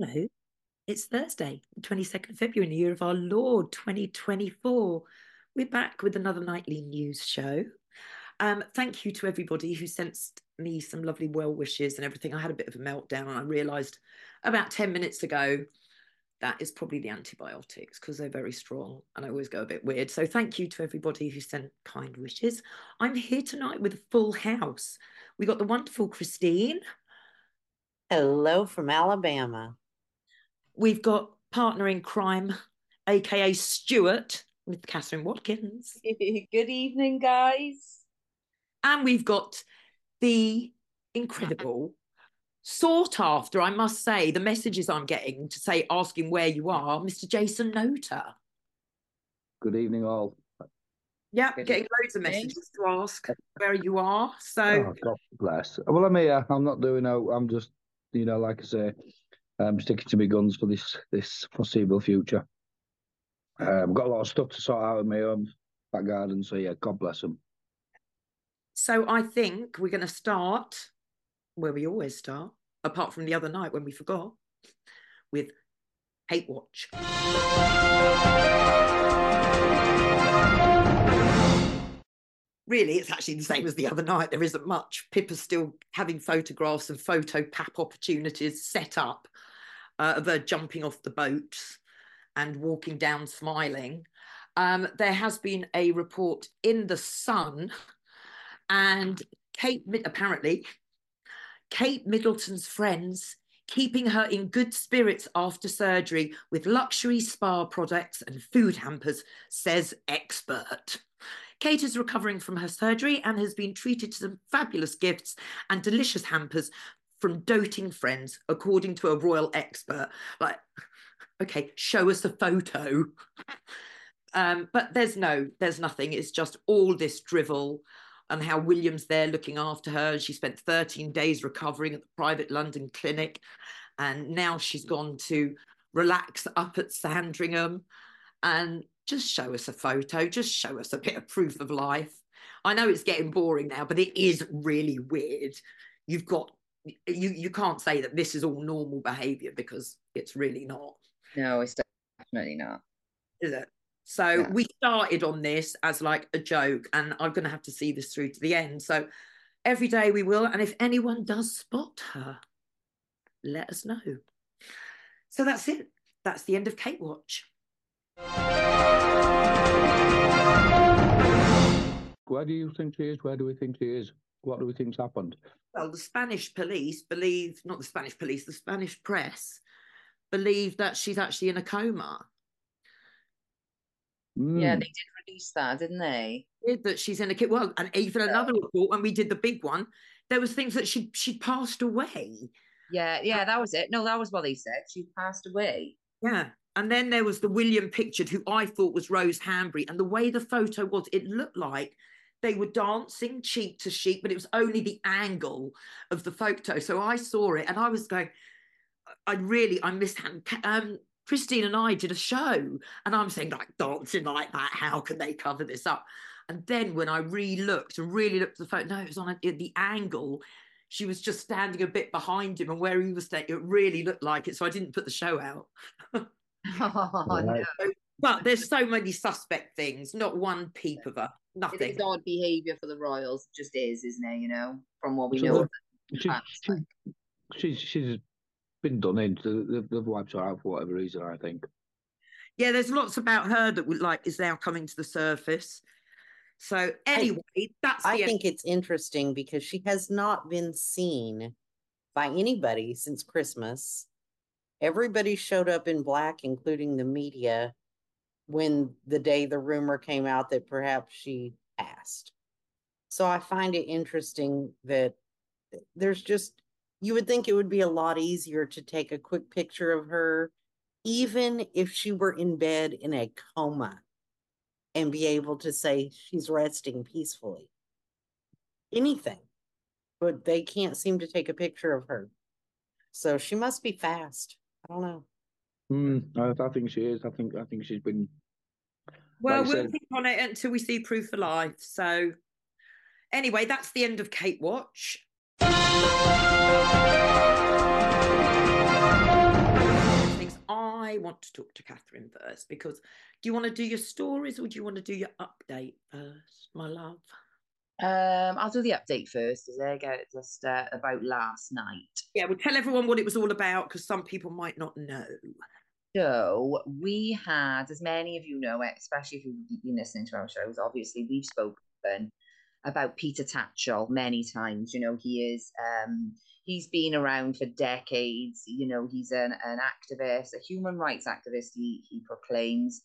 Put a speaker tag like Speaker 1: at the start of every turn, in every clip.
Speaker 1: Hello. It's Thursday, the 22nd of February in the year of our Lord 2024. We're back with another nightly news show. Um, thank you to everybody who sent me some lovely well wishes and everything. I had a bit of a meltdown and I realised about 10 minutes ago that is probably the antibiotics because they're very strong and I always go a bit weird. So thank you to everybody who sent kind wishes. I'm here tonight with a full house. We got the wonderful Christine.
Speaker 2: Hello from Alabama.
Speaker 1: We've got partner in crime, aka Stuart, with Kathryn Watkins.
Speaker 3: Good evening, guys.
Speaker 1: And we've got the incredible, sought after, I must say, the messages I'm getting to say, asking where you are, Mr. Jason Nota.
Speaker 4: Good evening, all.
Speaker 1: Yeah, Good getting loads of messages to ask where you are. So,
Speaker 4: oh, God bless. Well, I'm here. I'm not doing no. I'm just, you know, like I say, I'm sticking to my guns for this this foreseeable future. Um, I've got a lot of stuff to sort out in my own back garden. So yeah, God bless them.
Speaker 1: So I think we're going to start where we always start, apart from the other night when we forgot, with Kate Watch. Really, it's actually the same as the other night. There isn't much. Pippa's still having photographs and photo pap opportunities set up uh, of her jumping off the boat and walking down smiling. Um, there has been a report in the Sun and Kate, apparently, Kate Middleton's friends keeping her in good spirits after surgery with luxury spa products and food hampers, says expert. Kate is recovering from her surgery and has been treated to some fabulous gifts and delicious hampers from doting friends, according to a royal expert. Like, okay, show us a photo. um, but there's no, there's nothing. It's just all this drivel and how William's there looking after her. She spent 13 days recovering at the private London clinic. And now she's gone to relax up at Sandringham and just show us a photo, just show us a bit of proof of life. I know it's getting boring now, but it is really weird. You've got you you can't say that this is all normal behavior because it's really not.
Speaker 3: No, it's definitely not.
Speaker 1: Is it? So yeah. we started on this as like a joke, and I'm going to have to see this through to the end. So every day we will, and if anyone does spot her, let us know. So that's it. That's the end of Kate Watch.
Speaker 4: Where do you think she is? Where do we think she is? What do we think's happened?
Speaker 1: Well, the Spanish police believe, not the Spanish police, the Spanish press believe that she's actually in a coma.
Speaker 3: Mm. Yeah, they did release that, didn't they?
Speaker 1: That she's in a kit. Well, and even yeah. another report when we did the big one, there was things that she she passed away.
Speaker 3: Yeah, yeah, that was it. No, that was what they said. She passed away.
Speaker 1: Yeah. And then there was the William pictured, who I thought was Rose Hanbury. And the way the photo was, it looked like they were dancing cheek to cheek, but it was only the angle of the photo. So I saw it and I was going, I really, I missed um, Christine and I did a show, and I'm saying, like, dancing like that, how can they cover this up? And then when I re looked and really looked at the photo, no, it was on a, the angle. She was just standing a bit behind him, and where he was standing, it really looked like it. So I didn't put the show out. oh, no. But there's so many suspect things, not one peep of her, nothing.
Speaker 3: It's odd behaviour for the Royals, just is, isn't it? You know, from what we so know.
Speaker 4: She, she, she's she's been done in. They've, they've wiped her out for whatever reason, I think.
Speaker 1: Yeah, there's lots about her that would like is now coming to the surface. So anyway, I, that's.
Speaker 2: I think end. it's interesting because she has not been seen by anybody since Christmas. Everybody showed up in black, including the media, when the day the rumor came out that perhaps she passed. So I find it interesting that there's just you would think it would be a lot easier to take a quick picture of her, even if she were in bed in a coma, and be able to say she's resting peacefully. Anything. But they can't seem to take a picture of her. So she must be fast. I don't know.
Speaker 4: Mm, I, I, think she is. I think I think she's been.
Speaker 1: Well, like we'll said... keep on it until we see proof of life. So, anyway, that's the end of Kate Watch. I want to talk to Catherine first because do you want to do your stories or do you want to do your update first, my love?
Speaker 3: Um, I'll do the update first. Is there go just uh, about last night?
Speaker 1: Yeah, we'll tell everyone what it was all about because some people might not know.
Speaker 3: So we had, as many of you know, especially if you've been listening to our shows, obviously we've spoken about Peter Tatchell many times. You know, he is um he's been around for decades. You know, he's an, an activist, a human rights activist, he, he proclaims,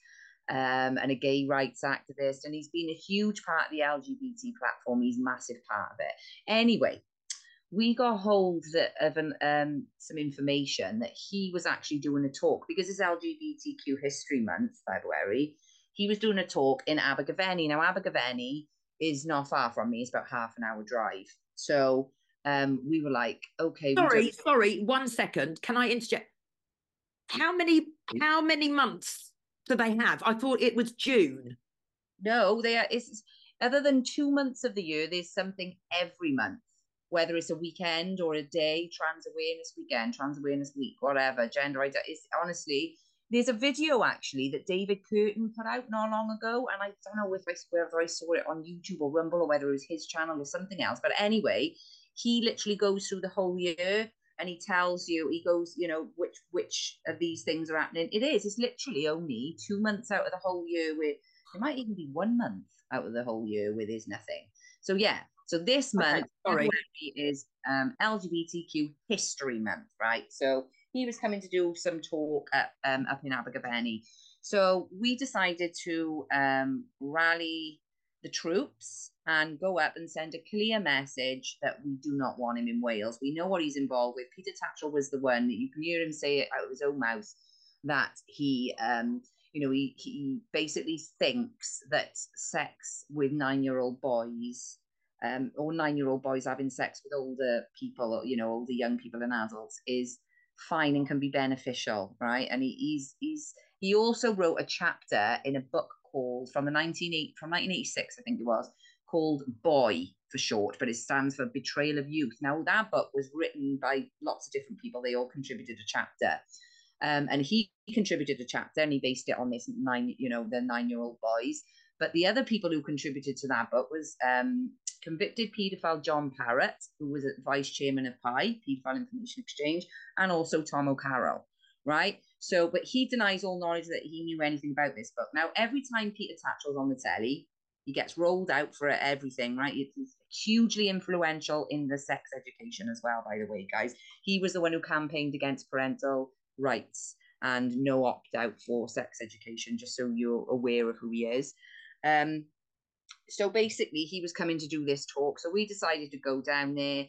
Speaker 3: um, and a gay rights activist. And he's been a huge part of the LGBT platform. He's massive part of it. Anyway, we got hold of an, um, some information that he was actually doing a talk because it's LGBTQ History Month, February. He was doing a talk in Abergavenny. Now, Abergavenny is not far from me; it's about half an hour drive. So um, we were like, okay.
Speaker 1: Sorry, sorry, one second. Can I interject? How many how many months do they have? I thought it was June.
Speaker 3: No, they are. It's other than two months of the year. There's something every month, whether it's a weekend or a day, Trans Awareness Weekend, Trans Awareness Week, whatever. Gender identity is honestly. There's a video actually that David Curtin put out not long ago, and I don't know if I whether I saw it on YouTube or Rumble or whether it was his channel or something else. But anyway, he literally goes through the whole year and he tells you he goes you know which which of these things are happening it is it's literally only two months out of the whole year where it might even be one month out of the whole year where there's nothing so yeah so this okay, month sorry. is um, lgbtq history month right so he was coming to do some talk at, um, up in abergavenny so we decided to um, rally the troops and go up and send a clear message that we do not want him in Wales. We know what he's involved with. Peter Tatchell was the one that you can hear him say it out of his own mouth that he, um, you know, he, he basically thinks that sex with nine year old boys. Um, or nine year old boys having sex with older people, you know, older young people and adults is fine and can be beneficial, right? And he, he's he's he also wrote a chapter in a book called from the 1980 from 1986, I think it was, called Boy for short, but it stands for Betrayal of Youth. Now, that book was written by lots of different people. They all contributed a chapter. Um, and he contributed a chapter and he based it on this nine, you know, the nine year old boys. But the other people who contributed to that book was um, convicted paedophile John Parrott, who was vice chairman of PI, Paedophile Information Exchange, and also Tom O'Carroll, right? So, but he denies all knowledge that he knew anything about this book. Now, every time Peter Tatchell's on the telly, he gets rolled out for everything, right? He's hugely influential in the sex education as well, by the way, guys. He was the one who campaigned against parental rights and no opt out for sex education, just so you're aware of who he is. Um, so basically, he was coming to do this talk. So we decided to go down there,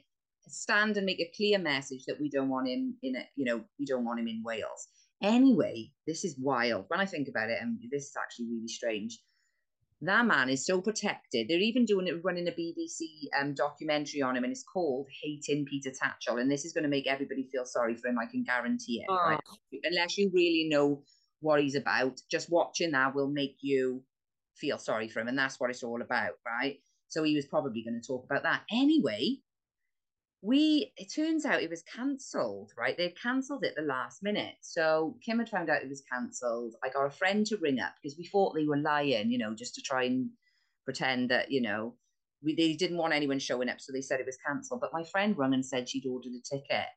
Speaker 3: stand and make a clear message that we don't want him in it, you know, we don't want him in Wales. Anyway, this is wild. When I think about it, and this is actually really strange that man is so protected. They're even doing it, running a BBC um, documentary on him, and it's called Hating Peter Tatchell. And this is going to make everybody feel sorry for him. I can guarantee it. Oh. Right? Unless you really know what he's about, just watching that will make you feel sorry for him, and that's what it's all about, right? So he was probably going to talk about that. Anyway we it turns out it was cancelled right? They cancelled it the last minute. So kim had found out it was cancelled. I got a friend to ring up because we thought they were lying you know just to try and pretend that you know we, they didn't want anyone showing up so they said it was cancelled. But my friend rung and said she'd ordered a ticket.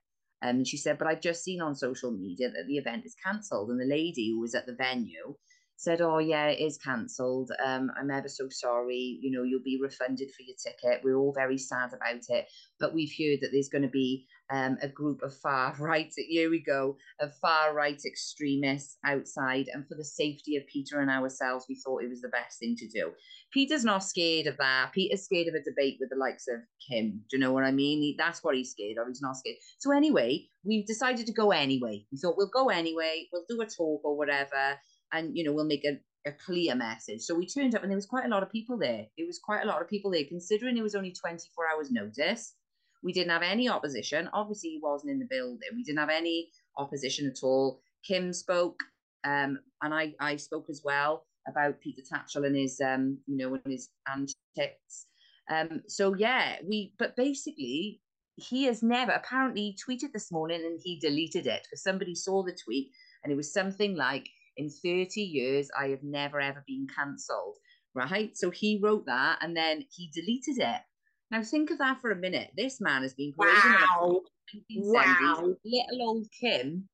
Speaker 3: Um, and she said but i've just seen on social media that the event is cancelled. And the lady who was at the venue said, "Oh yeah, it is cancelled. Um, I'm ever so sorry. You know, you'll be refunded for your ticket. We're all very sad about it, but we've heard that there's going to be um, a group of far right. Here we go, of far right extremists outside, and for the safety of Peter and ourselves, we thought it was the best thing to do. Peter's not scared of that. Peter's scared of a debate with the likes of Kim. Do you know what I mean? He, that's what he's scared of. He's not scared. So anyway, we've decided to go anyway. We thought we'll go anyway. We'll do a talk or whatever." And you know we'll make a, a clear message. So we turned up and there was quite a lot of people there. It was quite a lot of people there considering it was only 24 hours notice. We didn't have any opposition. Obviously he wasn't in the building. We didn't have any opposition at all. Kim spoke um, and I, I spoke as well about peter tatchell and his um, you know and his antics. Um, so yeah we but basically he has never apparently tweeted this morning and he deleted it because somebody saw the tweet And it was something like, in 30 years, I have never ever been cancelled. Right. So he wrote that and then he deleted it. Now think of that for a minute. This man has been
Speaker 1: Wow.
Speaker 3: Wow. Little old Kim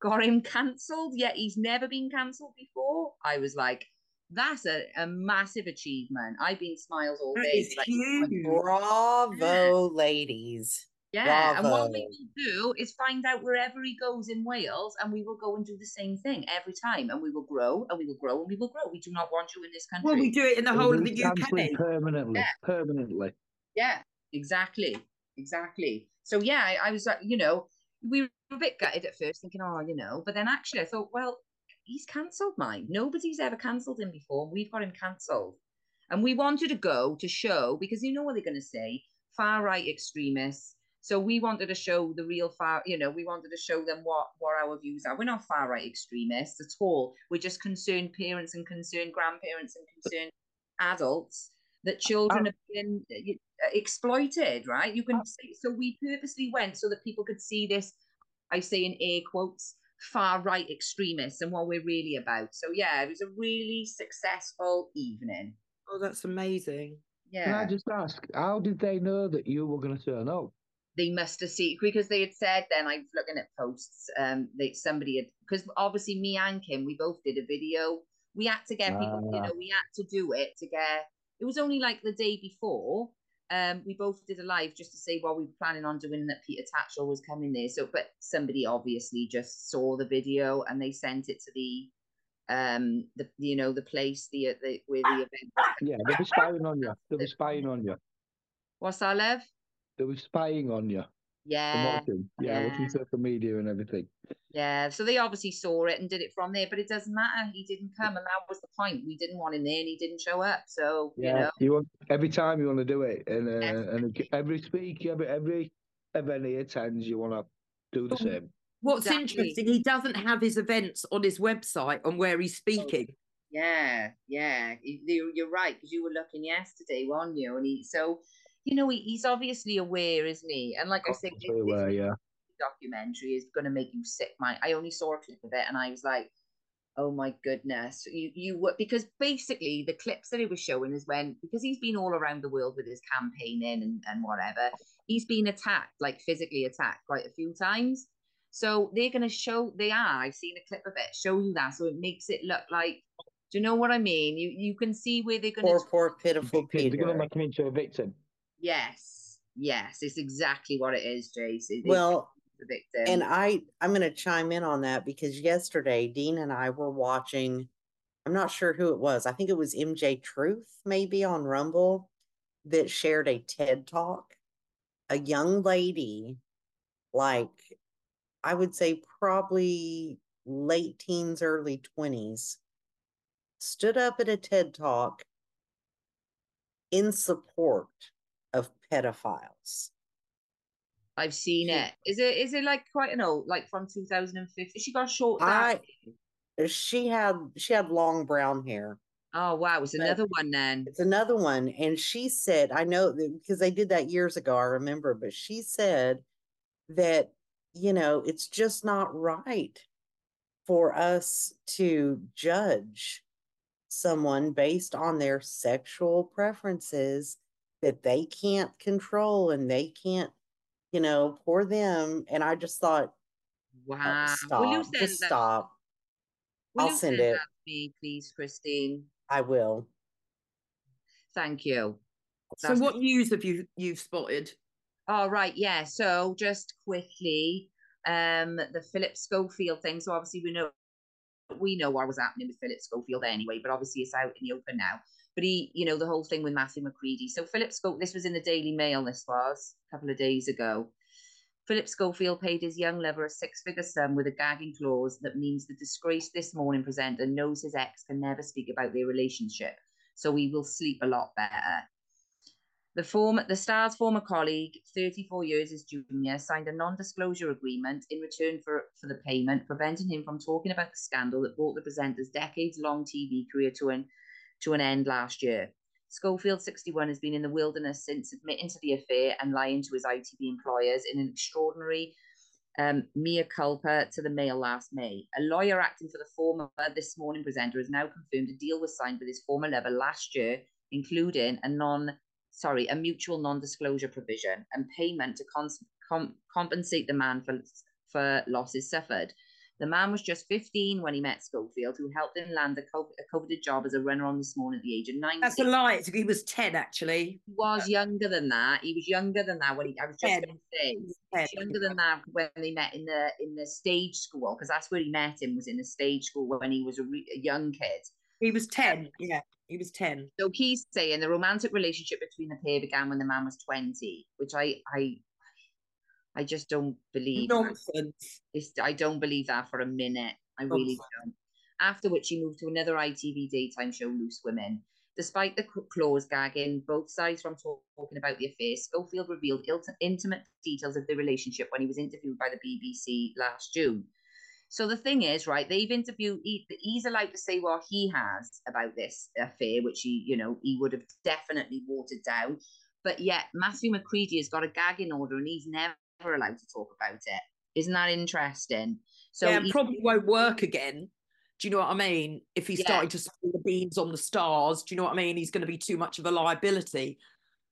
Speaker 3: got him cancelled, yet he's never been cancelled before. I was like, that's a, a massive achievement. I've been smiles all
Speaker 1: That
Speaker 3: day. like, oh
Speaker 1: huge.
Speaker 2: Bravo, ladies.
Speaker 3: Yeah, and what we will do is find out wherever he goes in Wales, and we will go and do the same thing every time, and we will grow, and we will grow, and we will grow. We do not want you in this country.
Speaker 1: Well, we do it in the whole of the
Speaker 4: cancelling
Speaker 1: UK.
Speaker 4: permanently.
Speaker 3: Yeah.
Speaker 4: Permanently.
Speaker 3: Yeah, exactly, exactly. So yeah, I, I was, like, you know, we were a bit gutted at first, thinking, oh, you know, but then actually I thought, well, he's cancelled mine. Nobody's ever cancelled him before. We've got him cancelled, and we wanted to go to show because you know what they're going to say, far right extremists. So we wanted to show the real far, you know, we wanted to show them what what our views are. We're not far right extremists at all. We're just concerned parents and concerned grandparents and concerned adults that children have been uh, exploited, right? You can see, so we purposely went so that people could see this. I say in air quotes, far right extremists and what we're really about. So yeah, it was a really successful evening.
Speaker 1: Oh, that's amazing.
Speaker 3: Yeah,
Speaker 4: Can I just ask, how did they know that you were going to turn up?
Speaker 3: They must have seen because they had said then I was looking at posts. Um, they somebody had because obviously me and Kim we both did a video. We had to get people, you
Speaker 4: Ah.
Speaker 3: know, we had to do it to get. It was only like the day before. Um, we both did a live just to say what we were planning on doing that Peter Tatchell was coming there. So, but somebody obviously just saw the video and they sent it to the, um, the you know the place the the where the event. was.
Speaker 4: Yeah, they'll be spying on you. They'll be spying on you.
Speaker 3: What's that, Lev?
Speaker 4: They'll be spying on you. I'm
Speaker 3: Yeah,
Speaker 4: watching. Yeah,
Speaker 3: yeah.
Speaker 4: watching social media and everything.
Speaker 3: Yeah, so they obviously saw it and did it from there, but it doesn't matter. He didn't come, and that was the point. We didn't want him there, and he didn't show up. So you know,
Speaker 4: you want every time you want to do it, and uh,
Speaker 3: Yes.
Speaker 4: and every speak, every every event he attends, you want to do the
Speaker 1: But
Speaker 4: same.
Speaker 1: What's
Speaker 3: Exactly.
Speaker 1: interesting, he doesn't have his events on his website on where he's speaking.
Speaker 3: yeah, yeah, you- you- you're right because you were looking yesterday, weren't you? And he, so you know, he, he's obviously aware, isn't he? And like I said,
Speaker 4: Obviously aware, yeah.
Speaker 3: documentary is going to make you sick. My, I only saw a clip of it, and I was like, oh my goodness, you you were because basically the clips that he was showing is when because he's been all around the world with his campaigning and and whatever, he's been attacked, like physically attacked, quite a few times. So they're going to show. They are. I've seen a clip of it. Show you that, so it makes it look like. Do you know what I mean? You you can see where they're going
Speaker 2: Poor,
Speaker 3: to.
Speaker 2: poor, pitiful
Speaker 4: Victim. They're going to make him into a victim.
Speaker 3: Yes, yes, it's exactly what it is, Jace. It-
Speaker 2: Well,
Speaker 3: the victim.
Speaker 2: and I I'm going to chime in on that because yesterday Dean and I were watching. I'm not sure who it was. I think it was MJ Truth, maybe on Rumble, that shared a TED talk. A young lady, like I would say probably late teens, early 20s, stood up at a TED talk in support pedophiles.
Speaker 3: I've seen it. Is it is it like quite an old, like from 2015? She got short.
Speaker 2: I- She had she had long brown hair.
Speaker 3: Oh wow, it's another one then.
Speaker 2: It's another one. And she said, I know that because they did that years ago, I remember, but she said that, you know, it's just not right for us to judge someone based on their sexual preferences that they can't control and they can't, you know, for them. And I just thought, oh,
Speaker 3: Wow.
Speaker 2: stop,
Speaker 3: Will you send
Speaker 2: just
Speaker 3: that?
Speaker 2: stop.
Speaker 3: Will
Speaker 2: I'll
Speaker 3: you
Speaker 2: send
Speaker 3: that
Speaker 2: it.
Speaker 3: to me, please, Christine?
Speaker 2: I will.
Speaker 3: Thank you.
Speaker 1: So, what news have you you've spotted?
Speaker 3: All right, yeah. So just quickly, um, the Philip Schofield thing. So obviously we know we know what was happening with Philip Schofield anyway, but obviously it's out in the open now. But he, you know, the whole thing with Matthew McGreevy. So Philip Schofield, this was in the Daily Mail. This was a couple of days ago. Philip Schofield paid his young lover a six-figure sum with a gagging clause that means the disgraced This Morning presenter knows his ex can never speak about their relationship, so he will sleep a lot better. The former, the star's former colleague, 34 years his junior, signed a non-disclosure agreement in return for, for the payment, preventing him from talking about the scandal that brought the presenter's decades-long TV career to an, to an end last year. Schofield, 61, has been in the wilderness since admitting to the affair and lying to his ITV employers in an extraordinary um, mea culpa to the Mail last May. A lawyer acting for the former This Morning presenter has now confirmed a deal was signed with his former lover last year, including a non, sorry, a mutual non-disclosure provision and payment to com- compensate the man for for losses suffered. The man was just 15 when he met Schofield, who helped him land a, co- a coveted job as a runner on this morning at the age of 19.
Speaker 1: That's a lie. He was 10, actually.
Speaker 3: He was younger than that. He was younger than that when he, I was just
Speaker 1: 10.
Speaker 3: going to say, he was younger than that when they met in the in the stage school, because that's where he met him, was in the stage school when he was a, re- a young kid.
Speaker 1: He was 10. Yeah, he was 10.
Speaker 3: So he's saying the romantic relationship between the pair began when the man was 20, which I I I just don't believe. that.
Speaker 1: Nonsense.
Speaker 3: I don't believe that for a minute. I really don't. After which he moved to another ITV daytime show, Loose Women. Despite the c- clause gagging both sides from talk- talking about the affair, Schofield revealed il- intimate details of the relationship when he was interviewed by the BBC last June. So the thing is, right, they've interviewed, he, he's allowed to say what he has about this affair, which he, you know, he would have definitely watered down. But yet Matthew McGreevy has got a gagging order and he's never allowed to talk about it. Isn't that interesting? So
Speaker 1: yeah,
Speaker 3: he-
Speaker 1: probably won't work again. Do you know what I mean? If he's
Speaker 3: Yeah.
Speaker 1: starting to spill the beans on the stars, do you know what I mean? He's going to be too much of a liability.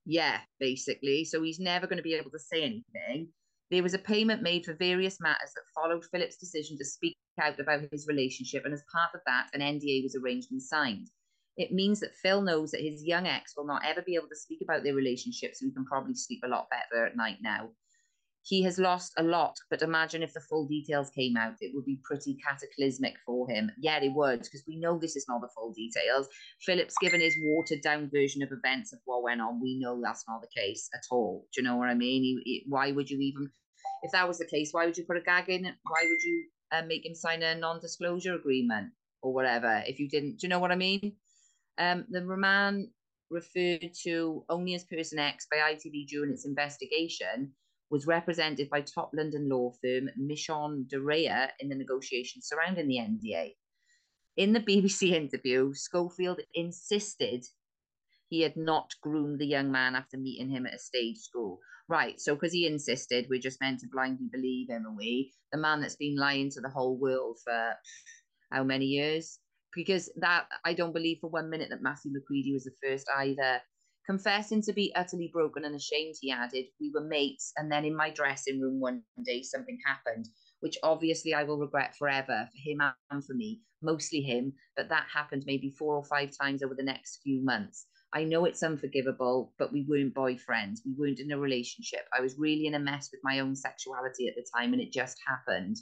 Speaker 3: Yeah, basically. So he's never going to be able to say anything. There was a payment made for various matters that followed Philip's decision to speak out about his relationship, and as part of that, an NDA was arranged and signed. It means that Phil knows that his young ex will not ever be able to speak about their relationship, so he can probably sleep a lot better at night now. He has lost a lot, but imagine if the full details came out, it would be pretty cataclysmic for him. Yeah, it would, because we know this is not the full details. Philip's given his watered down version of events of what went on. We know that's not the case at all. Do you know what I mean? He, he- why would you even, if that was the case, why would you put a gag in? Why would you uh, make him sign a non disclosure agreement or whatever if you didn't? Do you know what I mean? Um, the Roman referred to only as person X by ITV during its investigation was represented by top London law firm Mishcon de Reya in the negotiations surrounding the NDA. In the BBC interview, Schofield insisted he had not groomed the young man after meeting him at a stage school. Right, so because he insisted, we're just meant to blindly believe him, are we? The man that's been lying to the whole world for how many years? Because that I don't believe for one minute that Matthew McGreevy was the first either. Confessing to be utterly broken and ashamed, he added, We were mates, and then in my dressing room one day something happened, which obviously I will regret forever for him and for me, mostly him, but that happened maybe four or five times over the next few months. I know it's unforgivable, but we weren't boyfriends. We weren't in a relationship. I was really in a mess with my own sexuality at the time, and it just happened.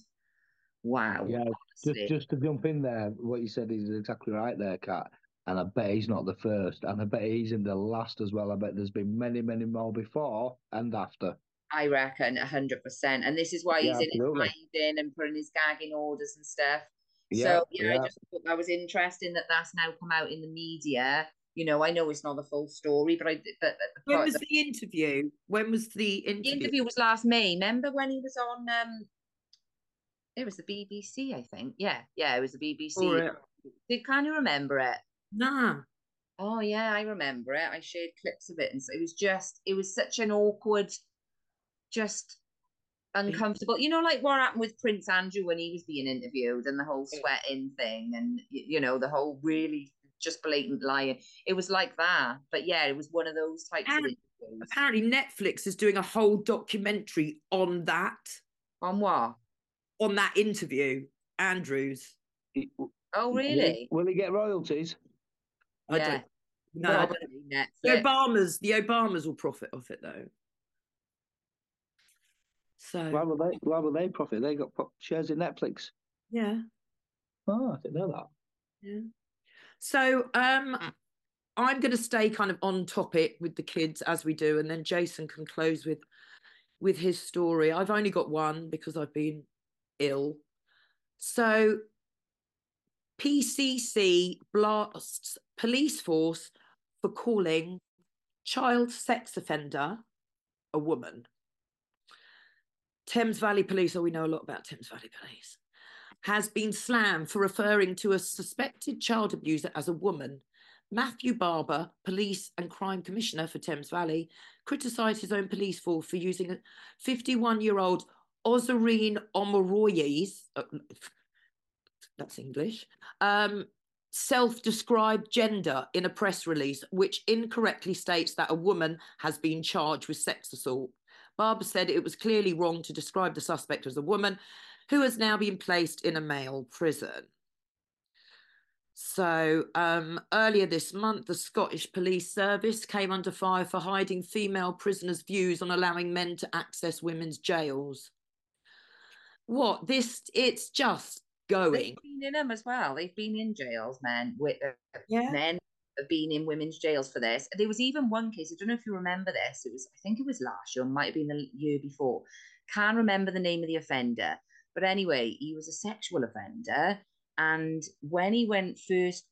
Speaker 3: Wow.
Speaker 4: Yeah,
Speaker 3: honestly.
Speaker 4: Just, just to jump in there, what you said is exactly right there, Kat. And I bet he's not the first, and I bet he's in the last as well. I bet there's been many, many more before and after.
Speaker 3: I reckon hundred percent. And this is why
Speaker 4: Yeah,
Speaker 3: he's in his hiding and putting his gagging orders and stuff.
Speaker 4: Yeah,
Speaker 3: so yeah, I just thought that was interesting that that's now come out in the media. You know, I know it's not the full story, but I but, but the,
Speaker 1: When
Speaker 3: part-
Speaker 1: was
Speaker 3: the,
Speaker 1: the interview? When was the
Speaker 3: the
Speaker 1: interview?
Speaker 3: interview was last May. Remember when he was on? um It was the BBC, I think. Yeah, yeah, it was the BBC.
Speaker 1: Or, uh,
Speaker 3: Did can you remember it?
Speaker 1: Nah.
Speaker 3: Oh yeah, I remember it. I shared clips of it, and so it was just it was such an awkward, just uncomfortable. You know, like what happened with Prince Andrew when he was being interviewed, and the whole
Speaker 1: Yeah.
Speaker 3: sweating thing, and you know the whole really just blatant lying. It was like that, but yeah, it was one of those types of
Speaker 1: And
Speaker 3: interviews.
Speaker 1: Apparently, Netflix is doing a whole documentary on that,
Speaker 3: On what?
Speaker 1: on that interview. Andrews.
Speaker 3: Oh
Speaker 4: Will he-
Speaker 3: really?
Speaker 4: Will he get royalties?
Speaker 1: I
Speaker 3: yeah,
Speaker 1: don't. No, I don't-
Speaker 3: probably
Speaker 1: the Obamas. The Obamas will profit off it though. So
Speaker 4: Why will they? Why will they profit? They got pro- shares in Netflix.
Speaker 1: yeah.
Speaker 4: Oh, I didn't know that.
Speaker 1: Yeah. So um I'm going to stay kind of on topic with the kids as we do, and then Jason can close with with his story. I've only got one because I've been ill. So PCC blasts police force for calling child sex offender a woman. Thames Valley Police, oh, we know a lot about Thames Valley Police, has been slammed for referring to a suspected child abuser as a woman. Matthew Barber, Police and Crime Commissioner for Thames Valley, criticised his own police force for using a 51 year old Ozarine Omoroyes, uh, that's English, um, self described gender in a press release, which incorrectly states that a woman has been charged with sex assault. Barber said it was clearly wrong to describe the suspect as a woman who has now been placed in a male prison. So um, earlier this month, the Scottish Police Service came under fire for hiding female prisoners' views on allowing men to access women's jails. What this? It's just going.
Speaker 3: They've been in them as well. They've been in jails, men. With uh,
Speaker 1: Yeah.
Speaker 3: men have been in women's jails for this. There was even one case. I don't know if you remember this. It was, I think it was last year, might have been the year before. Can't remember the name of the offender, but anyway, he was a sexual offender. And when he went first,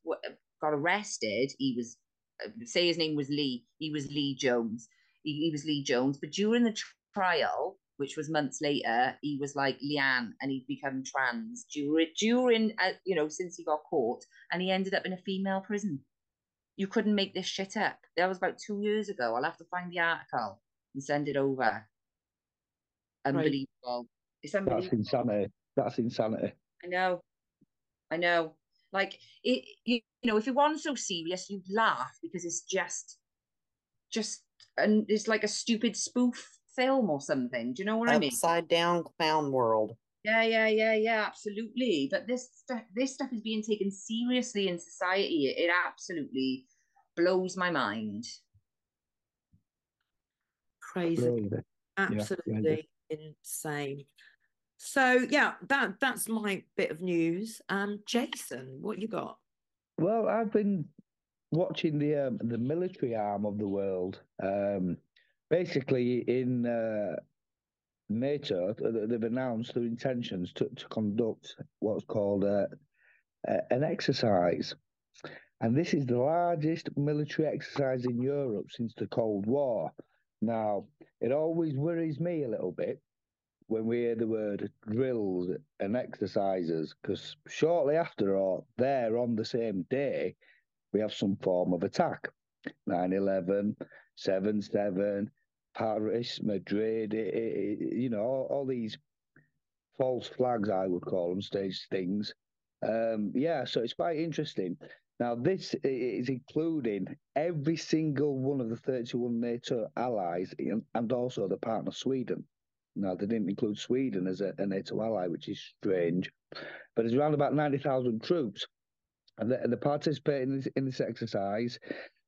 Speaker 3: got arrested, he was uh, say his name was Lee. He was Lee Jones. He, he was Lee Jones. But during the trial, which was months later, he was like Leanne, and he'd become trans during during uh, you know since he got caught, and he ended up in a female prison. You couldn't make this shit up. That was about two years ago. I'll have to find the article and send it over. Unbelievable. It's
Speaker 4: That's insanity. That's insanity.
Speaker 3: I know. I know. Like it you, you know, if it wasn't so serious, you'd laugh because it's just just and it's like a stupid spoof film or something. Do you know what I mean?
Speaker 2: Upside down clown world.
Speaker 3: Yeah, yeah, yeah, yeah, absolutely. But this stuff this stuff is being taken seriously in society. It absolutely blows my mind.
Speaker 1: Crazy.
Speaker 4: Really.
Speaker 1: absolutely insane. So yeah, that that's my bit of news. Um, Jason, what you got?
Speaker 4: Well, I've been watching the um, the military arm of the world. Um, basically, in uh, NATO, th- th- they've announced their intentions to, to conduct what's called uh, uh, an exercise, and this is the largest military exercise in Europe since the Cold War. Now, it always worries me a little bit when we hear the word drills and exercises, because shortly after or there on the same day, we have some form of attack 9 11, 7 7, Paris, Madrid, i- i- i- you know, all, all these false flags, I would call them, stage things. Um, yeah, so it's quite interesting. Now, this is including every single one of the 31 NATO allies and also the partner Sweden. Now, they didn't include Sweden as a, a NATO ally, which is strange, but it's around about 90,000 troops. And they're participating in this, in this exercise,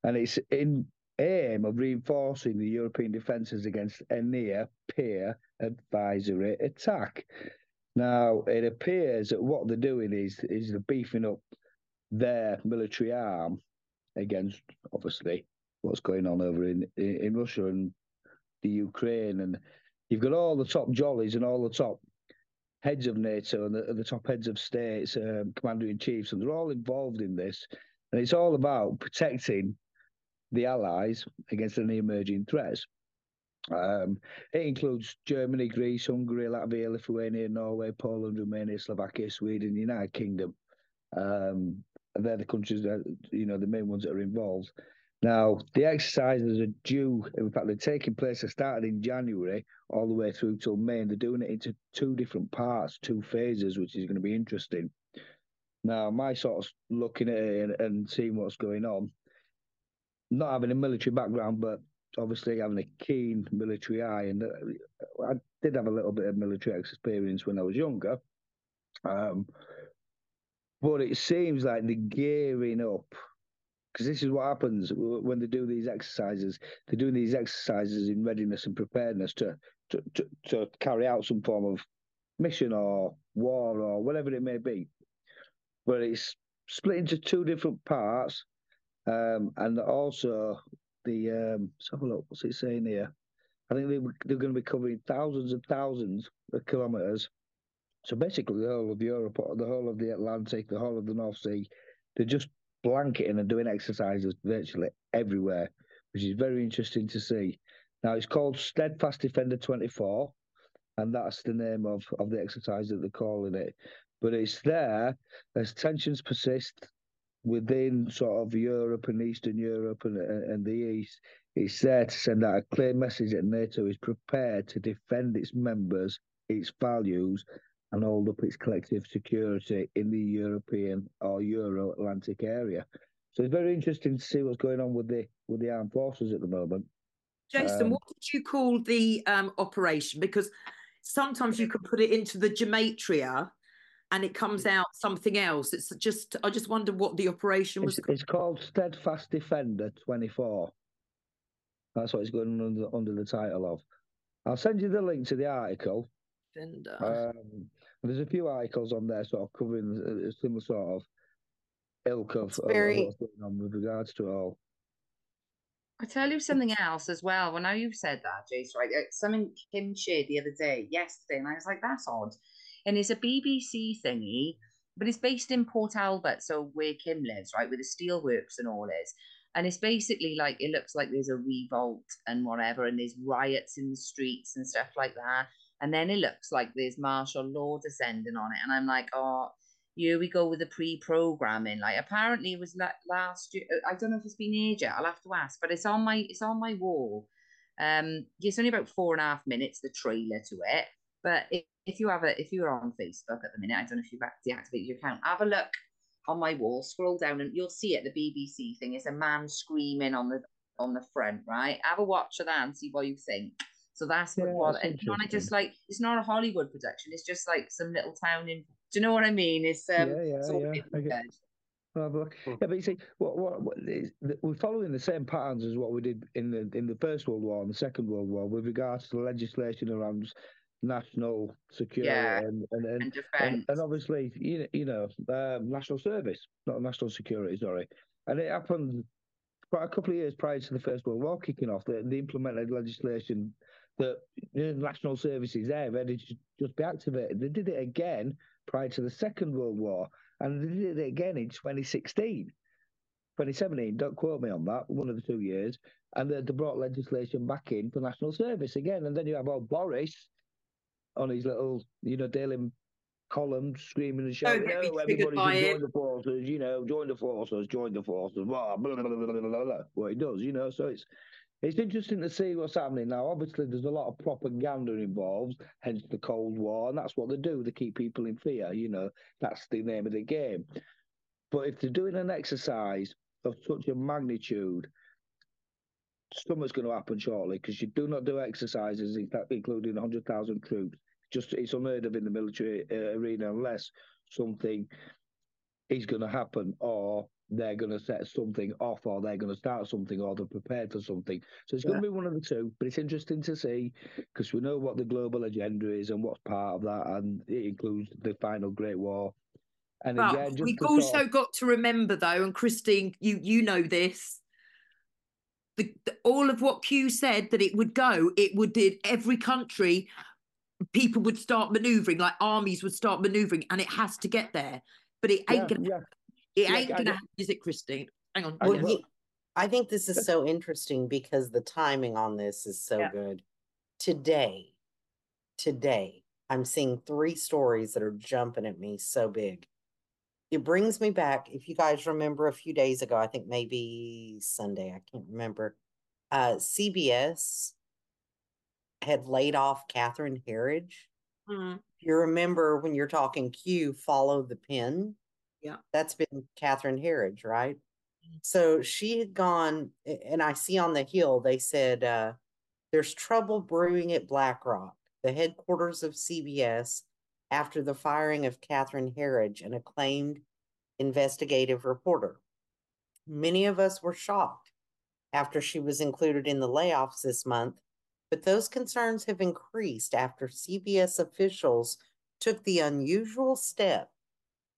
Speaker 4: and it's in aim of reinforcing the European defences against a near peer adversary attack. Now, it appears that what they're doing is is they're beefing up their military arm against, obviously, what's going on over in in, Russia and the Ukraine, and you've got all the top jollies and all the top heads of NATO and the, the top heads of states, um, commander in chiefs, and they're all involved in this, and it's all about protecting the allies against any emerging threats. Um, it includes Germany, Greece, Hungary, Latvia, Lithuania, Norway, Poland, Romania, Slovakia, Sweden, United Kingdom. Um, they're the countries that you know the main ones that are involved. Now the exercises are due. In fact, they're taking place. They started in January all the way through till May, and they're doing it into two different parts, two phases, which is going to be interesting. Now, my sort of looking at it and, and seeing what's going on, not having a military background, but obviously having a keen military eye, and uh, I did have a little bit of military experience when I was younger. Um, but it seems like they're gearing up because this is what happens when they do these exercises. They're doing these exercises in readiness and preparedness to to, to, to carry out some form of mission or war or whatever it may be. But it's split into two different parts, um, and also the um, let's have a look. What's it saying here? I think they, they're going to be covering thousands and thousands of kilometres. So basically, the whole of Europe, the whole of the Atlantic, the whole of the North Sea, they're just blanketing and doing exercises virtually everywhere, which is very interesting to see. Now, it's called Steadfast Defender 24, and that's the name of, of the exercise that they're calling it. But it's there as tensions persist within sort of Europe and Eastern Europe and, and the East. It's there to send out a clear message that NATO is prepared to defend its members its values and hold up its collective security in the European or Euro Atlantic area. So it's very interesting to see what's going on with the with the armed forces at the moment.
Speaker 1: Jason,
Speaker 4: Um,
Speaker 1: what did you call the um, operation? Because sometimes you can put it into the gematria and it comes out something else. It's just, I just wonder what the operation was.
Speaker 4: It's, it's called Steadfast Defender 24. That's what it's going under under the title of. I'll send you the link to the article.
Speaker 1: And, uh,
Speaker 4: Um, there's a few articles on there sort of covering a a similar sort of ilk of,
Speaker 2: It's
Speaker 4: of what's going on with regards to it all.
Speaker 3: I tell you something else as well. Well, now you've said that, Jace, right? uh, Something Kim shared the other day, yesterday, and I was like, that's odd. And it's a BBC thingy, but it's based in Port Talbot, so where Kim lives, right, where the steelworks and all is. And it's basically like it looks like there's a revolt and whatever, and there's riots in the streets and stuff like that. And then it looks like there's martial law descending on it. And I'm like, oh, here we go with the pre-programming. Like apparently it was last year. I don't know if it's been aged yet. I'll have to ask, but it's on my it's on my wall. Um, it's only about four and a half minutes. The trailer to it, but if, if you have a if you're on Facebook at the minute, I don't know if you've deactivated your account. Have a look on my wall. Scroll down and you'll see it. The BBC thing is a man screaming on the on the front. Right. Have a watch of that and see what you think. So that's what,
Speaker 4: Yeah,
Speaker 3: what
Speaker 4: that's
Speaker 3: and you know, and I just like it's not a Hollywood production. It's just like some little town in. Do you know what I mean? It's um,
Speaker 4: Yeah, yeah,
Speaker 3: it's all
Speaker 4: yeah,
Speaker 3: really
Speaker 4: I get-
Speaker 3: good.
Speaker 4: But- Yeah, but you see, what, what, what is, we're following the same patterns as what we did in the in the First World War and the Second World War with regards to the legislation around national security
Speaker 3: Yeah,
Speaker 4: and, and, and
Speaker 3: and
Speaker 4: and,
Speaker 3: defense.
Speaker 4: and obviously, you know, you know, um, national service, not national security, sorry. And it happened quite a couple of years prior to the First World War kicking off. They, they implemented legislation that you know, national services there ready to just be activated. They did it again prior to the Second World War, and they did it again in 2016. 2017, don't quote me on that, one of the two years. And they, they brought legislation back in for national service again. And then you have old Boris on his little, you know, daily column screaming and shouting, oh, everybody join the forces, you know, join the forces, join the forces, blah, blah, blah, blah, blah, blah, blah. Well, it does, you know, so it's it's interesting to see what's happening now. Obviously, there's a lot of propaganda involved, hence the Cold War, and that's what they do. They keep people in fear, you know, that's the name of the game. But if they're doing an exercise of such a magnitude, something's going to happen shortly because you do not do exercises including 100,000 troops just it's unheard of in the military uh, arena unless something is going to happen or they're going to set something off or they're going to start something or they're prepared for something. So it's going to be one of the two, but it's interesting to see because we know what the global agenda is and what's part of that, and it includes the final Great War. And
Speaker 1: But
Speaker 4: again, just
Speaker 1: we've also
Speaker 4: sort of-
Speaker 1: got to remember, though, and Christine, you you know this. The, the- all of what Q said that it would go, it would did every country. People would start manoeuvring, like armies would start manoeuvring, and it has to get there. But it ain't
Speaker 4: yeah,
Speaker 1: gonna,
Speaker 4: yeah.
Speaker 1: it
Speaker 4: yeah,
Speaker 1: ain't
Speaker 4: I
Speaker 1: gonna
Speaker 4: get-
Speaker 1: happen, is it, Christine? Hang on.
Speaker 4: I
Speaker 2: Well,
Speaker 4: get-
Speaker 2: I think this is so interesting because the timing on this is so
Speaker 1: Yeah.
Speaker 2: good. Today, today, I'm seeing three stories that are jumping at me so big. It brings me back, if you guys remember a few days ago, I think maybe Sunday, I can't remember. Uh, CBS had laid off Catherine Herridge.
Speaker 1: Mm,
Speaker 2: If you remember when you're talking Q, follow the pin.
Speaker 1: Yeah.
Speaker 2: That's been Catherine Herridge, right? So she had gone, and I see on the hill they said uh, there's trouble brewing at BlackRock, the headquarters of CBS, after the firing of Catherine Herridge, an acclaimed investigative reporter. Many of us were shocked after she was included in the layoffs this month, but those concerns have increased after CBS officials took the unusual step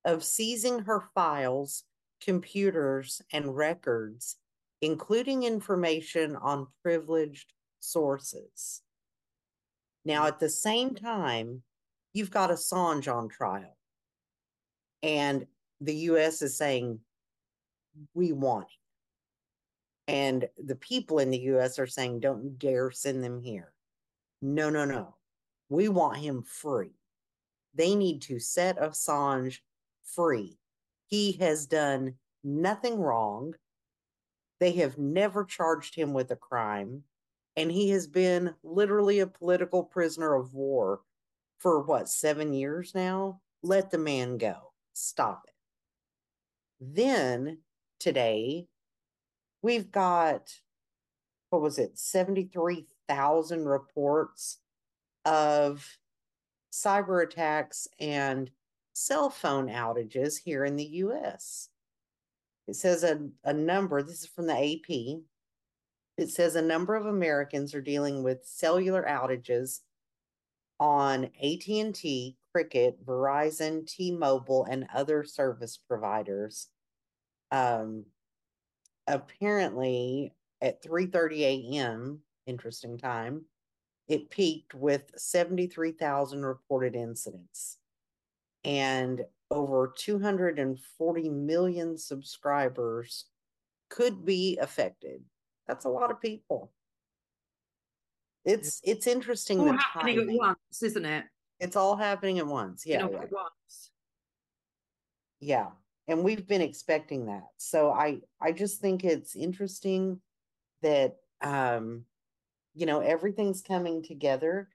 Speaker 2: of seizing her files, computers, and records, including information on privileged sources. Now, at the same time, you've got Assange on trial, and the US is saying, we want him. And the people in the US are saying, don't dare send them here. No, no, no. We want him free. They need to set Assange free. He has done nothing wrong. They have never charged him with a crime. And he has been literally a political prisoner of war for what, seven years now? Let the man go. Stop it. Then today, we've got, what was it, 73,000 reports of cyber attacks and cell phone outages here in the US. It says a, a number, this is from the AP. It says a number of Americans are dealing with cellular outages on AT&T, Cricket, Verizon, T-Mobile, and other service providers. Um, apparently, at 3:30 a.m., interesting time, it peaked with 73,000 reported incidents and over 240 million subscribers could be affected. That's a lot of people. It's it's interesting.
Speaker 1: All happening at once, isn't it?
Speaker 2: It's all happening at once.
Speaker 1: You
Speaker 2: Yeah,
Speaker 1: know,
Speaker 2: yeah,
Speaker 1: at once.
Speaker 2: yeah. And we've been expecting that. So I I just think it's interesting that um you know everything's coming together.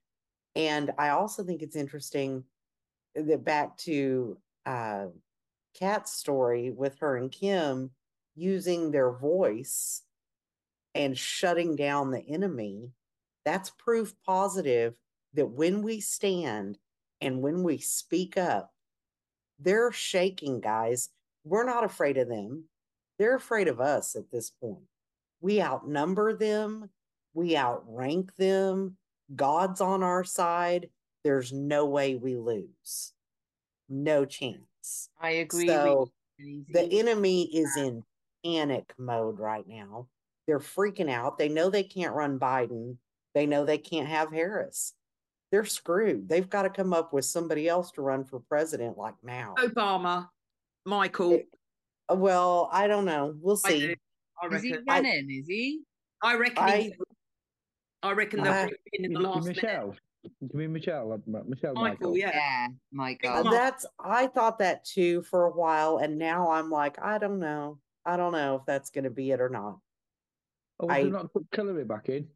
Speaker 2: And I also think it's interesting that back to uh Kat's story with her and Kim using their voice and shutting down the enemy, that's proof positive that when we stand and when we speak up, they're shaking, guys. We're not afraid of them. They're afraid of us at this point. We outnumber them, we outrank them. God's on our side. There's no way we lose. No chance.
Speaker 3: I agree
Speaker 2: So the enemy is in panic mode right now. They're freaking out. They know they can't run Biden. They know they can't have Harris. They're screwed. They've got to come up with somebody else to run for president like now.
Speaker 1: Obama, Michael.
Speaker 2: Well, I don't know. We'll
Speaker 1: I
Speaker 2: see.
Speaker 1: do. I
Speaker 3: Is he
Speaker 1: reckon.
Speaker 3: running? Is he?
Speaker 1: I reckon.
Speaker 2: I-
Speaker 1: he's- I reckon they'll
Speaker 2: I-
Speaker 1: bring him in in the
Speaker 4: Is it
Speaker 1: last minute.
Speaker 4: Michelle. Can be Michelle. uh, Ma- Michelle
Speaker 1: Michael,
Speaker 4: Michael.
Speaker 1: yeah.
Speaker 3: Yeah, my
Speaker 1: Big
Speaker 3: God.
Speaker 2: That's I thought that too for a while, and now I'm like, I don't know. I don't know if that's going to be it or not.
Speaker 4: Oh, would
Speaker 2: I-
Speaker 4: they not put Hillary back in?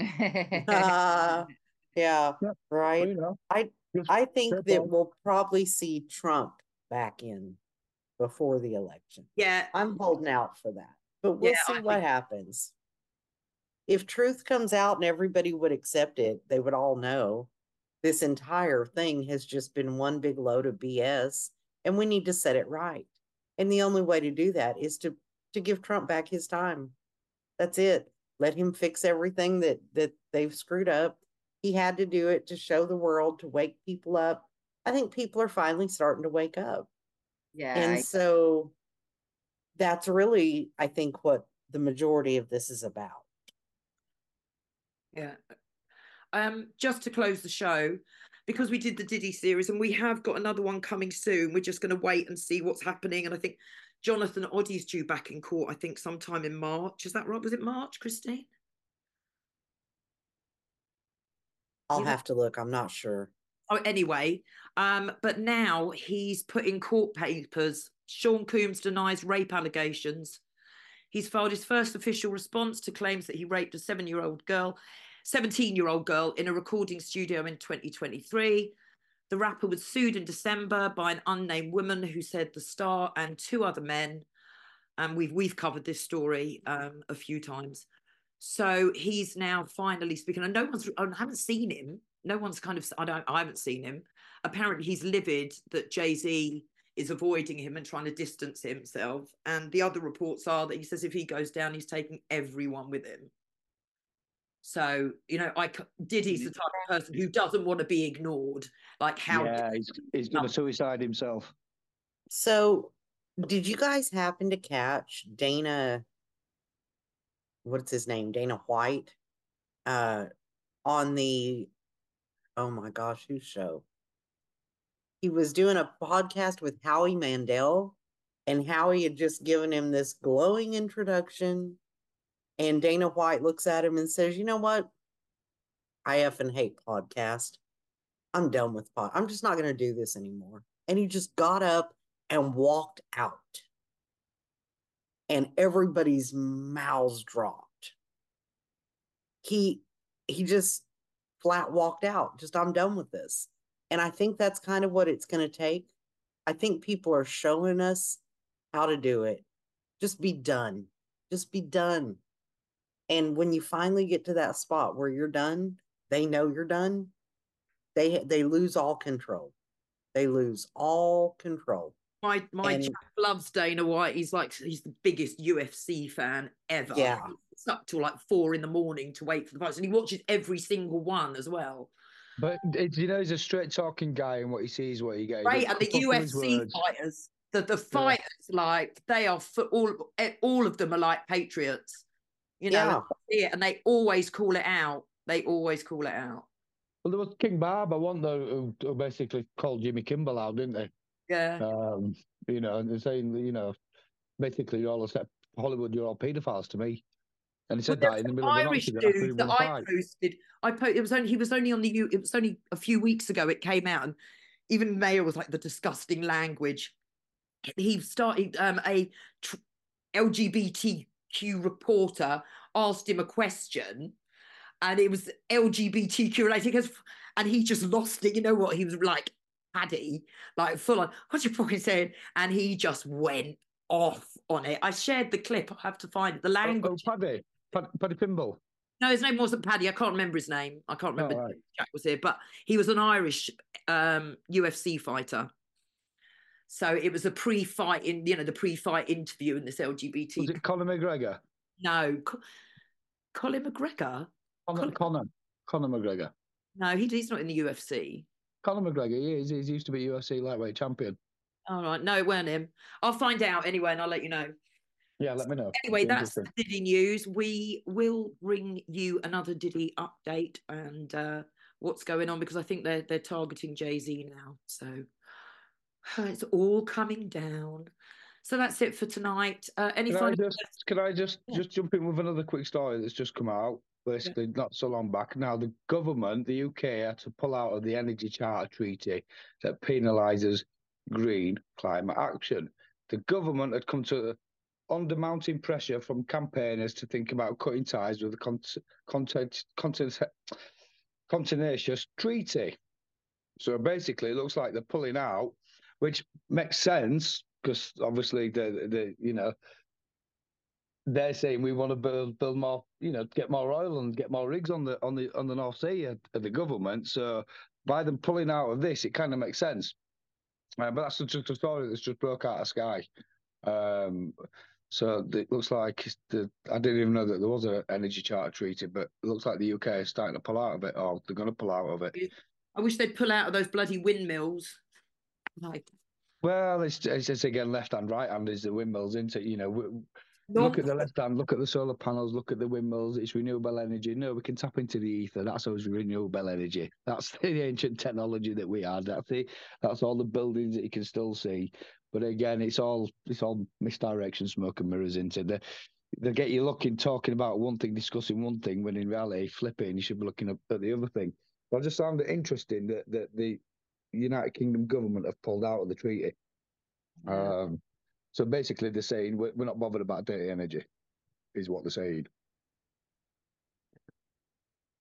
Speaker 2: Uh, yeah,
Speaker 4: Yep.
Speaker 2: right.
Speaker 4: Well, you know,
Speaker 2: I
Speaker 4: just-
Speaker 2: I think that we'll probably see Trump back in before the election.
Speaker 1: Yeah,
Speaker 2: I'm holding out for that, but we'll
Speaker 1: Yeah,
Speaker 2: see
Speaker 1: I
Speaker 2: what
Speaker 1: think-
Speaker 2: happens. If truth comes out and everybody would accept it, they would all know this entire thing has just been one big load of BS and we need to set it right. And the only way to do that is to to give Trump back his time. That's it. Let him fix everything that that they've screwed up. He had to do it to show the world to wake people up. I think people are finally starting to wake up.
Speaker 3: Yeah.
Speaker 2: And
Speaker 3: I-
Speaker 2: so that's really, I think, what the majority of this is about.
Speaker 1: yeah. Um, just to close the show, because we did the Diddy series and we have got another one coming soon. We're just going to wait and see what's happening. And I think Jonathan Oddie's due back in court. I think sometime in March. Is that right? Was it March, Christine?
Speaker 2: I'll
Speaker 1: You-
Speaker 2: have to look. I'm not sure.
Speaker 1: Oh, anyway, um, but now he's put in court papers. Sean Combs denies rape allegations. He's filed his first official response to claims that he raped a seven-year-old girl, 17-year-old girl in a recording studio in 2023. The rapper was sued in December by an unnamed woman who said the star and two other men, and we've we've covered this story um, a few times. So he's now finally speaking, and no one's I haven't seen him. No one's kind of I don't I haven't seen him. Apparently, he's livid that Jay Z is avoiding him and trying to distance himself. And the other reports are that he says if he goes down, he's taking everyone with him. So you know, I c- Diddy's the type of person who doesn't want to be ignored. Like how
Speaker 4: yeah, he's, he's going to suicide himself.
Speaker 2: So, did you guys happen to catch Dana? What's his name? Dana White, uh, on the, oh my gosh, whose show? He was doing a podcast with Howie Mandel, and Howie had just given him this glowing introduction. And Dana White looks at him and says, You know what? I effing hate podcast. I'm done with pod. I'm just not going to do this anymore. And he just got up and walked out. And everybody's mouths dropped. He he just flat walked out. Just I'm done with this. And I think that's kind of what it's going to take. I think people are showing us how to do it. Just be done. Just be done. And when you finally get to that spot where you're done, they know you're done. They they lose all control. They lose all control.
Speaker 1: My my
Speaker 2: And-
Speaker 1: chap loves Dana White. He's like he's the biggest UFC fan ever.
Speaker 2: Yeah.
Speaker 1: Up till like four in the morning to wait for the fights, and he watches every single one as well.
Speaker 4: But it, you know, he's a straight talking guy, and what he sees, what he gets.
Speaker 1: Right, and the
Speaker 4: cut off on his
Speaker 1: UFC fighters, the the fighters, like they are for all all of them are like patriots. You know,
Speaker 2: Yeah.
Speaker 1: yeah, and they always call it out. They always call it out.
Speaker 4: Well, there was King Barber, one though, who, who basically called Jimmy Kimmel out, didn't they?
Speaker 1: Yeah.
Speaker 4: Um, you know, and they're saying, you know, basically you're all except Hollywood, you're all paedophiles to me. And he said
Speaker 1: Well,
Speaker 4: that in the middle of an
Speaker 1: Irish
Speaker 4: after he
Speaker 1: dude that I posted. I po- it was only he was only on the U. It was only a few weeks ago. It came out, and even Mayor was like the disgusting language. He started um, a tr- LGBTQ reporter asked him a question, and it was LGBTQ related. And he just lost it. You know what? He was like Paddy, like full on. What you fucking saying? And he just went off on it. I shared the clip. I have to find it. The
Speaker 4: Oh,
Speaker 1: language.
Speaker 4: oh, Paddy, Paddy, Paddy Pimblett.
Speaker 1: No, his name wasn't Paddy. I can't remember his name. I can't remember.
Speaker 4: Oh, right.
Speaker 1: Jack was here, but he was an Irish um, UFC fighter. So it was a pre-fight in, you know, the pre-fight interview in this LGBT.
Speaker 4: Was it Conor McGregor?
Speaker 1: No, Co- Colin McGregor.
Speaker 4: Conor,
Speaker 1: Conor,
Speaker 4: Conor McGregor.
Speaker 1: No, he, he's not in the UFC.
Speaker 4: Conor McGregor, he is. He's used to be UFC lightweight champion.
Speaker 1: All right, no, it weren't him. I'll find out anyway, and I'll let you know.
Speaker 4: Yeah, let me know.
Speaker 1: Anyway, that's the Diddy news. We will bring you another Diddy update and uh, what's going on because I think they're they're targeting Jay Z now. So it's all coming down. So that's it for tonight. Uh, any
Speaker 4: Can I just can I just
Speaker 1: Yeah.
Speaker 4: just jump in with another quick story that's just come out, basically not so long back. Now the government, the UK, had to pull out of the Energy Charter Treaty that penalises green climate action. The government had come to under mounting pressure from campaigners to think about cutting ties with the cont- content, content, treaty. So basically, it looks like they're pulling out, which makes sense because obviously the the you know they're saying we want to build build more, you know, get more oil and get more rigs on the on the on the North Sea at, at the government. So by them pulling out of this, it kind of makes sense. Uh, but that's just a story that's just broke out of sky. Um, so it looks like the I didn't even know that there was an energy charter treaty, but it looks like the UK is starting to pull out of it, or they're going to pull out of it.
Speaker 1: I wish they'd pull out of those bloody windmills. Like
Speaker 4: Well, it's, it's just again left hand, right hand is the windmills, isn't it? You know, w-
Speaker 1: non-
Speaker 4: look at the left hand, look at the solar panels, look at the windmills. It's renewable energy. No, we can tap into the ether. That's always renewable energy. That's the ancient technology that we had. That's the that's all the buildings that you can still see. But again, it's all it's all misdirection, smoke and mirrors into the. They get you looking, talking about one thing, discussing one thing, when in reality, flipping, you should be looking at, at the other thing. But I just found it interesting that, that the United Kingdom government have pulled out of the treaty.
Speaker 1: Yeah.
Speaker 4: Um, so basically, they're saying we're, we're not bothered about dirty energy, is what they're saying.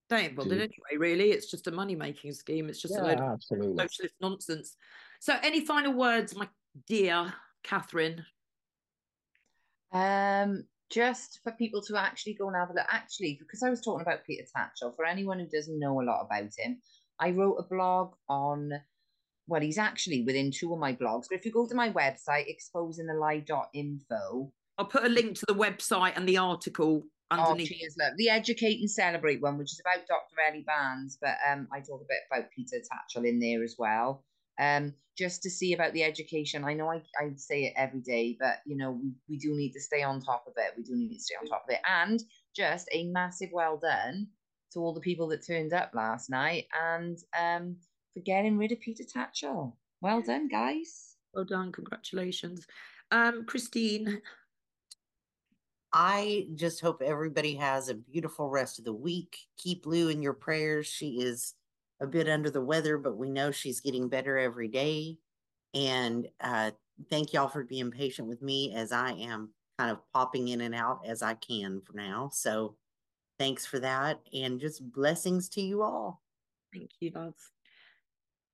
Speaker 1: they ain't bothered anyway. Really, it's just a money making scheme. It's just a load of socialist nonsense. So, any final words, my dear Catherine?
Speaker 3: Um, just for people to actually go and have a look. Actually, because I was talking about Peter Tatchell, for anyone who doesn't know a lot about him, I wrote a blog on. Well, he's actually within two of my blogs. But if you go to my website, exposingthelie.info,
Speaker 1: I'll put a link to the website and the article
Speaker 3: Oh,
Speaker 1: underneath.
Speaker 3: love. The Educate and Celebrate one, which is about Dr. Elly Barnes, but um, I talk a bit about Peter Tatchell in there as well. Um, just to see about the education. I know I, I say it every day, but you know, we, we do need to stay on top of it. We do need to stay on top of it. And just a massive well done to all the people that turned up last night and um for getting rid of Peter Tatchell. Well done, guys.
Speaker 1: Well done, congratulations, um, Christine.
Speaker 2: I just hope everybody has a beautiful rest of the week. Keep Lou in your prayers. She is a bit under the weather, but we know she's getting better every day. And uh, thank y'all for being patient with me as I am kind of popping in and out as I can for now. So thanks for that. And just blessings to you all.
Speaker 1: Thank you, love.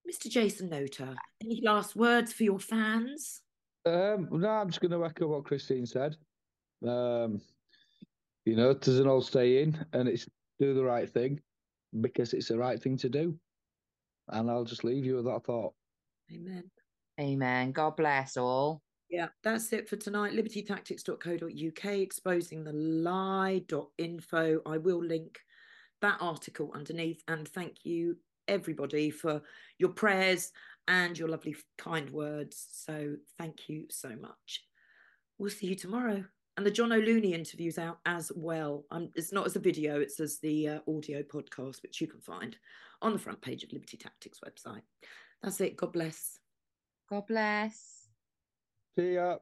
Speaker 1: Mr. Jason Noter, any last words for your fans?
Speaker 4: Um, no, I'm just going to echo what Christine said. Um, you know, there's an old saying, and it's do the right thing because it's the right thing to do. And I'll just leave you with that thought.
Speaker 1: Amen.
Speaker 3: Amen. God bless all.
Speaker 1: Yeah, that's it for tonight. libertytactics.co.uk, exposing the lie.info. I will link that article underneath. And thank you, everybody, for your prayers and your lovely, kind words. So thank you so much. We'll see you tomorrow. And the John O'Looney interview's out as well. Um, it's not as a video, it's as the uh, audio podcast, which you can find on the front page of Liberty Tactics website. That's it. God bless.
Speaker 3: God bless.
Speaker 4: See ya.